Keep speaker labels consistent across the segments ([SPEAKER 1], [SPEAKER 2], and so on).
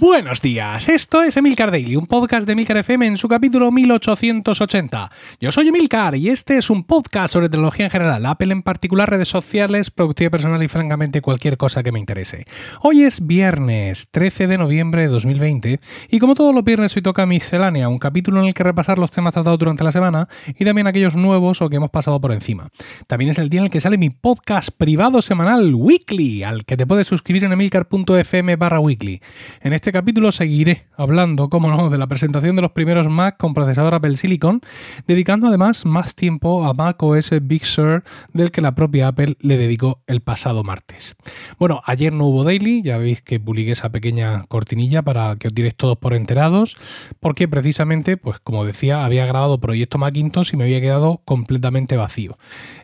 [SPEAKER 1] Buenos días, esto es Emilcar Daily, un podcast de Emilcar FM en su capítulo 1880. Yo soy Emilcar y este es un podcast sobre tecnología en general, Apple en particular, redes sociales, productividad personal y francamente cualquier cosa que me interese. Hoy es viernes 13 de noviembre de 2020 y como todos los viernes hoy toca miscelánea, un capítulo en el que repasar los temas tratados durante la semana y también aquellos nuevos o que hemos pasado por encima. También es el día en el que sale mi podcast privado semanal Weekly, al que te puedes suscribir en emilcar.fm barra weekly. En este capítulo seguiré hablando, como no, de la presentación de los primeros Mac con procesador Apple Silicon, dedicando además más tiempo a Mac OS Big Sur del que la propia Apple le dedicó el pasado martes. Bueno, ayer no hubo daily, ya veis que publiqué esa pequeña cortinilla para que os diréis todos por enterados, porque precisamente, pues como decía, había grabado Proyecto Macintosh y me había quedado completamente vacío.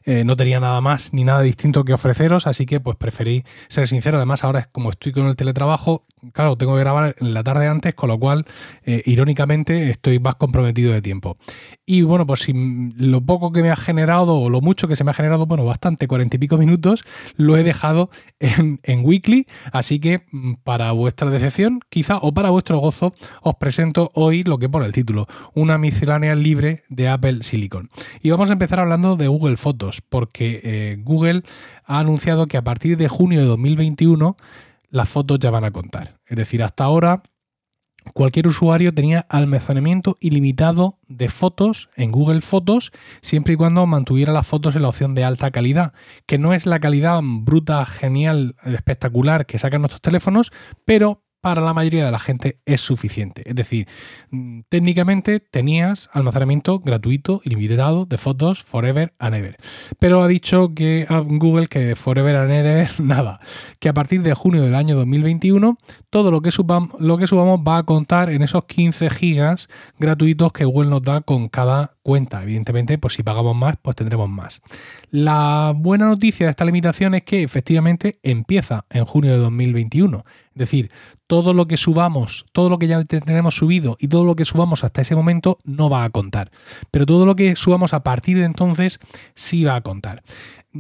[SPEAKER 1] Eh, no tenía nada más ni nada distinto que ofreceros, así que pues preferí ser sincero. Además, ahora es como estoy con el teletrabajo, claro, tengo que grabar en la tarde antes, con lo cual, eh, irónicamente, estoy más comprometido de tiempo. Y bueno, pues si lo poco que me ha generado, o lo mucho que se me ha generado, bueno, bastante, cuarenta y pico minutos, lo he dejado en, en Weekly. Así que, mm, para vuestra decepción, quizá, o para vuestro gozo, os presento hoy lo que pone el título, una miscelánea libre de Apple Silicon. Y vamos a empezar hablando de Google Fotos, porque eh, Google ha anunciado que a partir de junio de 2021 las fotos ya van a contar. Es decir, hasta ahora cualquier usuario tenía almacenamiento ilimitado de fotos en Google Fotos siempre y cuando mantuviera las fotos en la opción de alta calidad, que no es la calidad bruta, genial, espectacular que sacan nuestros teléfonos, pero para la mayoría de la gente es suficiente. Es decir, mm, técnicamente tenías almacenamiento gratuito, ilimitado de fotos forever and ever. Pero ha dicho que a Google que forever and ever nada, que a partir de junio del año 2021 todo lo que, lo que subamos va a contar en esos 15 gigas gratuitos que Google nos da con cada cuenta. Evidentemente, pues si pagamos más, pues tendremos más. La buena noticia de esta limitación es que efectivamente empieza en junio de 2021. Es decir, todo lo que subamos, todo lo que ya tenemos subido y todo lo que subamos hasta ese momento no va a contar. Pero todo lo que subamos a partir de entonces sí va a contar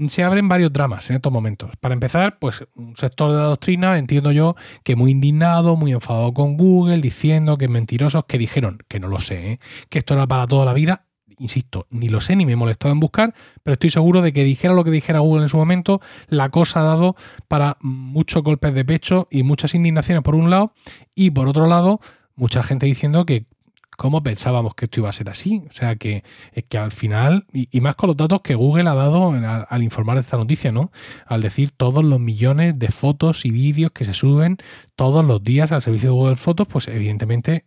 [SPEAKER 1] se abren varios dramas en estos momentos. Para empezar, pues un sector de la doctrina, entiendo yo, que muy indignado, muy enfadado con Google, diciendo que mentirosos que dijeron, que no lo sé, ¿eh? que esto era para toda la vida insisto, ni lo sé ni me he molestado en buscar, pero estoy seguro de que dijera lo que dijera Google en su momento, la cosa ha dado para muchos golpes de pecho y muchas indignaciones por un lado, y por otro lado, mucha gente diciendo que cómo pensábamos que esto iba a ser así. O sea, que, que al final, y, más con los datos que Google ha dado al, al, informar de esta noticia, ¿no? Al decir todos los millones de fotos y vídeos que se suben todos los días al servicio de Google Fotos, pues evidentemente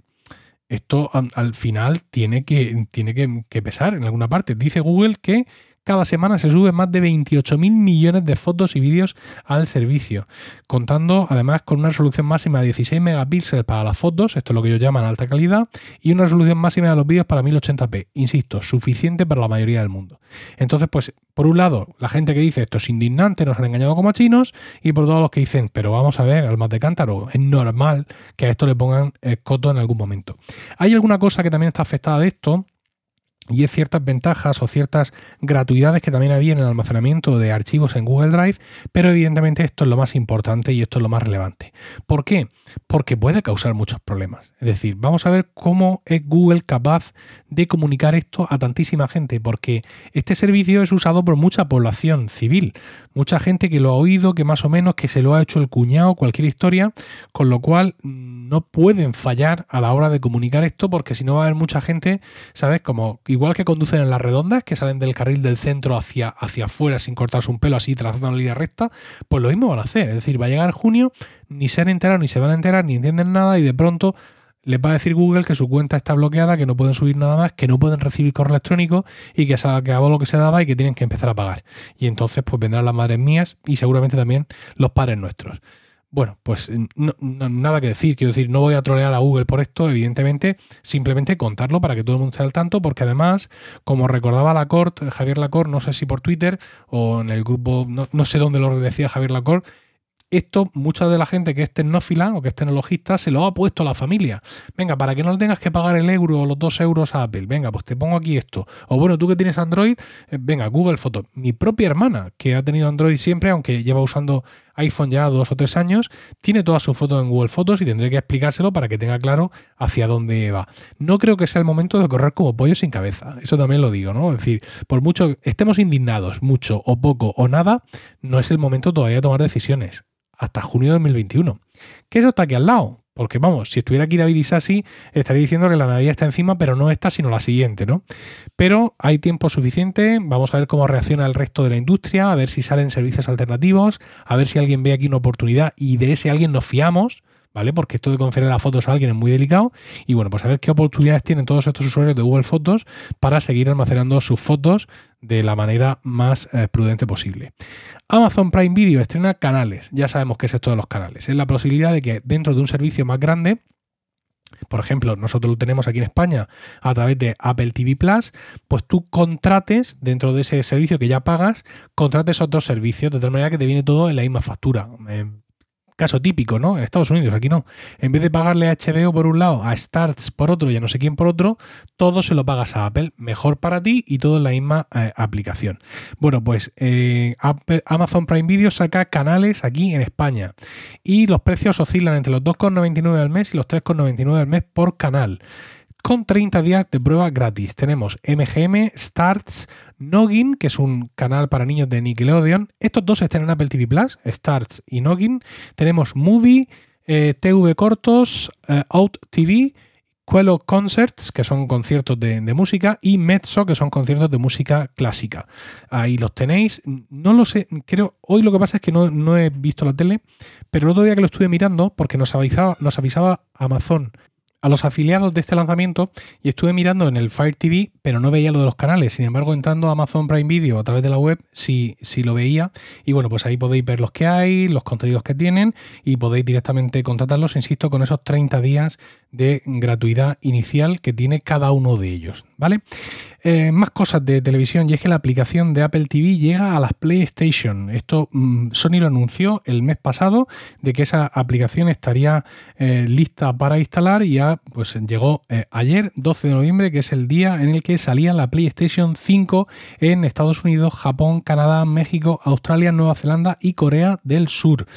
[SPEAKER 1] esto al final tiene que, tiene que, pesar en alguna parte. Dice Google que cada semana se suben más de 28 mil millones de fotos y vídeos al servicio, contando además con una resolución máxima de 16 megapíxeles para las fotos, esto es lo que ellos llaman alta calidad, y una resolución máxima de los vídeos para 1080p, insisto, suficiente para la mayoría del mundo. Entonces, pues, por un lado, la gente que dice esto es indignante, nos han engañado como a chinos, y por todos los que dicen, pero vamos a ver, almas de cántaro, es normal que a esto le pongan coto en algún momento. Hay alguna cosa que también está afectada de esto, y es ciertas ventajas o ciertas gratuidades que también había en el almacenamiento de archivos en Google Drive, pero evidentemente esto es lo más importante y esto es lo más relevante. ¿Por qué? Porque puede causar muchos problemas. Es decir, vamos a ver cómo es Google capaz de comunicar esto a tantísima gente, porque este servicio es usado por mucha población civil, mucha gente que lo ha oído, que más o menos que se lo ha hecho el cuñado, cualquier historia, con lo cual mm, no pueden fallar a la hora de comunicar esto, porque si no va a haber mucha gente, ¿sabes? Como igual que conducen en las redondas, que salen del carril del centro hacia, hacia afuera sin cortarse un pelo, así trazando una línea recta, pues lo mismo van a hacer. Es decir, va a llegar junio, ni se han enterado, ni se van a enterar, ni entienden nada, y de pronto les va a decir Google que su cuenta está bloqueada, que no pueden subir nada más, que no pueden recibir correo electrónico y que se acabado lo que se daba y que tienen que empezar a pagar. Y entonces pues vendrán las madres mías y seguramente también los padres nuestros. Bueno, pues nada que decir, quiero decir, no voy a trolear a Google por esto, evidentemente, simplemente contarlo para que todo el mundo esté al tanto, porque además, como recordaba Lacorte, Javier Lacorte, no sé si por Twitter o en el grupo, no, no sé dónde lo decía Javier Lacorte, esto mucha de la gente que es tecnófila o que es tecnologista se lo ha puesto a la familia. Venga, para que no le tengas que pagar el euro o los dos euros a Apple, venga, pues te pongo aquí esto. O bueno, tú que tienes Android, eh, venga, Google Fotos. Mi propia hermana, que ha tenido Android siempre, aunque lleva usando iPhone ya dos o tres años, tiene todas sus fotos en Google Fotos y tendré que explicárselo para que tenga claro hacia dónde va. No creo que sea el momento de correr como pollo sin cabeza, eso también lo digo, ¿no? Es decir, por mucho estemos indignados, mucho o poco o nada, no es el momento todavía de tomar decisiones. Hasta junio de 2021. ¿Qué eso está aquí al lado? Porque vamos, si estuviera aquí David Isasi, estaría diciendo que la Navidad está encima, pero no esta, sino la siguiente, ¿no? Pero hay tiempo suficiente, vamos a ver cómo reacciona el resto de la industria, a ver si salen servicios alternativos, a ver si alguien ve aquí una oportunidad y de ese alguien nos fiamos, ¿vale? Porque esto de conferir las fotos a alguien es muy delicado. Y bueno, pues a ver qué oportunidades tienen todos estos usuarios de Google Fotos para seguir almacenando sus fotos de la manera más eh, prudente posible. Amazon Prime Video estrena canales. Ya sabemos qué es esto de los canales. Es la posibilidad de que dentro de un servicio más grande, por ejemplo, nosotros lo tenemos aquí en España a través de Apple TV Plus, pues tú contrates dentro de ese servicio que ya pagas, contrates otros servicios de tal manera que te viene todo en la misma factura. Eh, Caso típico, ¿no? En Estados Unidos, aquí no. En vez de pagarle a HBO por un lado, a Starts por otro y a no sé quién por otro, todo se lo pagas a Apple. Mejor para ti y todo en la misma eh, aplicación. Bueno, pues eh, Amazon Prime Video saca canales aquí en España y los precios oscilan entre los 2,99 al mes y los 3,99 al mes por canal con 30 días de prueba gratis. Tenemos MGM, Starts, Noggin, que es un canal para niños de Nickelodeon. Estos dos están en Apple TV Plus, Starts y Noggin. Tenemos Movie, eh, TV Cortos, eh, Out TV, Quello Concerts, que son conciertos de, música, y Mezzo, que son conciertos de música clásica. Ahí los tenéis. No lo sé, creo, hoy lo que pasa es que no, no he visto la tele, pero el otro día que lo estuve mirando, porque nos avisaba, nos avisaba Amazon a los afiliados de este lanzamiento y estuve mirando en el Fire TV, pero no veía lo de los canales. Sin embargo, entrando a Amazon Prime Video a través de la web, sí, sí lo veía. Y bueno, pues ahí podéis ver los que hay, los contenidos que tienen y podéis directamente contratarlos, insisto, con esos 30 días de gratuidad inicial que tiene cada uno de ellos. ¿Vale? Eh, más cosas de televisión y es que la aplicación de Apple TV llega a las PlayStation. Esto mm, Sony lo anunció el mes pasado de que esa aplicación estaría eh, lista para instalar y ya pues llegó eh, ayer 12 de noviembre que es el día en el que salía la PlayStation 5 en Estados Unidos, Japón, Canadá, México, Australia, Nueva Zelanda y Corea del Sur.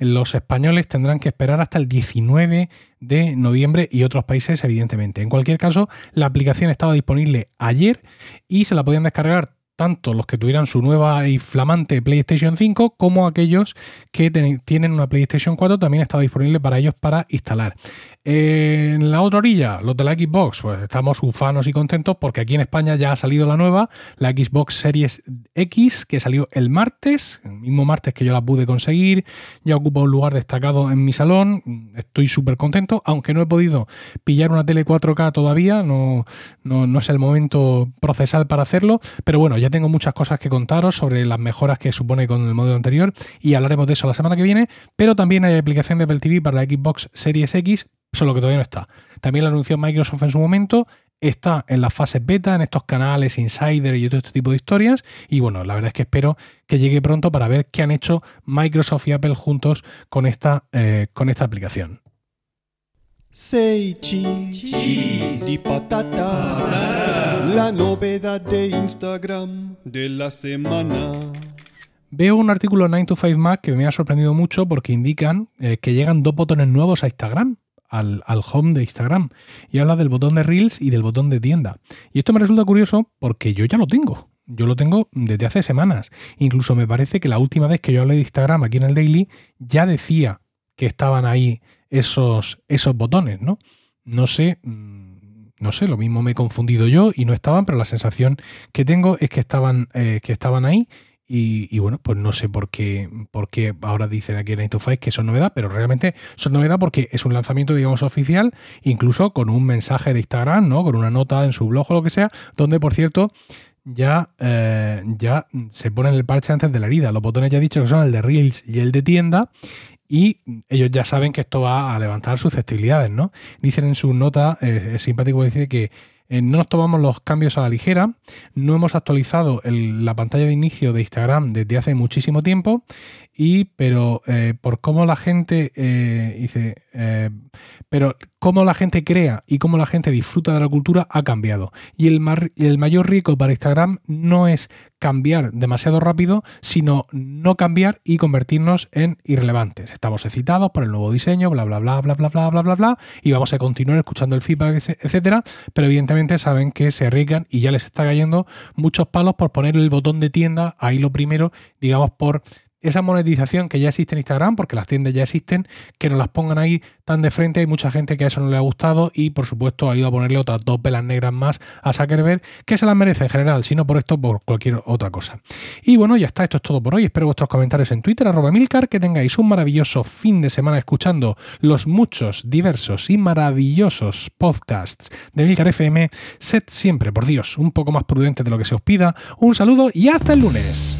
[SPEAKER 1] Los españoles tendrán que esperar hasta el 19 de noviembre y otros países, evidentemente. En cualquier caso, la aplicación estaba disponible ayer y se la podían descargar tanto los que tuvieran su nueva y flamante PlayStation 5 como aquellos que tienen una PlayStation 4 también está disponible para ellos para instalar. En la otra orilla, los de la Xbox, pues estamos ufanos y contentos porque aquí en España ya ha salido la nueva, la Xbox Series X, que salió el martes, el mismo martes que yo la pude conseguir, ya ocupa un lugar destacado en mi salón, estoy súper contento, aunque no he podido pillar una tele 4K todavía, no, no, no es el momento procesal para hacerlo, pero bueno, ya tengo muchas cosas que contaros sobre las mejoras que supone con el modelo anterior y hablaremos de eso la semana que viene, pero también hay aplicación de Apple TV para la Xbox Series X solo que todavía no está. También la anunció Microsoft en su momento, está en las fases beta, en estos canales Insider y todo este tipo de historias. Y bueno, la verdad es que espero que llegue pronto para ver qué han hecho Microsoft y Apple juntos con esta, eh, con esta aplicación. patata, la novedad de Instagram de la semana. Veo un artículo en 9 to 5 Mac que me ha sorprendido mucho porque indican eh, que llegan dos botones nuevos a Instagram al, home de Instagram y habla del botón de Reels y del botón de tienda. Y esto me resulta curioso porque yo ya lo tengo. Yo lo tengo desde hace semanas. Incluso me parece que la última vez que yo hablé de Instagram aquí en el Daily ya decía que estaban ahí esos, esos botones, ¿no? No sé, mm, no sé, lo mismo me he confundido yo y no estaban, pero la sensación que tengo es que estaban, eh, que estaban ahí y, bueno, pues no sé por qué, por qué ahora dicen aquí en 9 to que son novedad, pero realmente son novedad porque es un lanzamiento, digamos, oficial, incluso con un mensaje de Instagram, ¿no? Con una nota en su blog o lo que sea, donde, por cierto, ya, eh, ya se pone el parche antes de la herida. Los botones ya he dicho que son el de Reels y el de tienda. Y ellos ya saben que esto va a levantar susceptibilidades, ¿no? Dicen en su nota, eh, es simpático decir que eh, no nos tomamos los cambios a la ligera, no hemos actualizado la pantalla de inicio de Instagram desde hace muchísimo tiempo y pero eh, por cómo la gente eh, dice, eh, pero cómo la gente crea y cómo la gente disfruta de la cultura ha cambiado. Y el, mayor riesgo para Instagram no es cambiar demasiado rápido, sino no cambiar y convertirnos en irrelevantes. Estamos excitados por el nuevo diseño, bla, bla, bla, bla, bla, bla, bla, bla, bla, y vamos a continuar escuchando el feedback, etcétera, pero evidentemente saben que se arriesgan y ya les está cayendo muchos palos por poner el botón de tienda ahí lo primero, digamos, por esa monetización que ya existe en Instagram, porque las tiendas ya existen, que nos las pongan ahí tan de frente. Hay mucha gente que a eso no le ha gustado y, por supuesto, ha ido a ponerle otras dos velas negras más a Zuckerberg, que se las merece en general, si no por esto, por cualquier otra cosa. Y bueno, ya está, esto es todo por hoy. Espero vuestros comentarios en Twitter, arroba Milcar, que tengáis un maravilloso fin de semana escuchando los muchos, diversos y maravillosos podcasts de Milcar FM. Sed siempre, por Dios, un poco más prudente de lo que se os pida. Un saludo y hasta el lunes.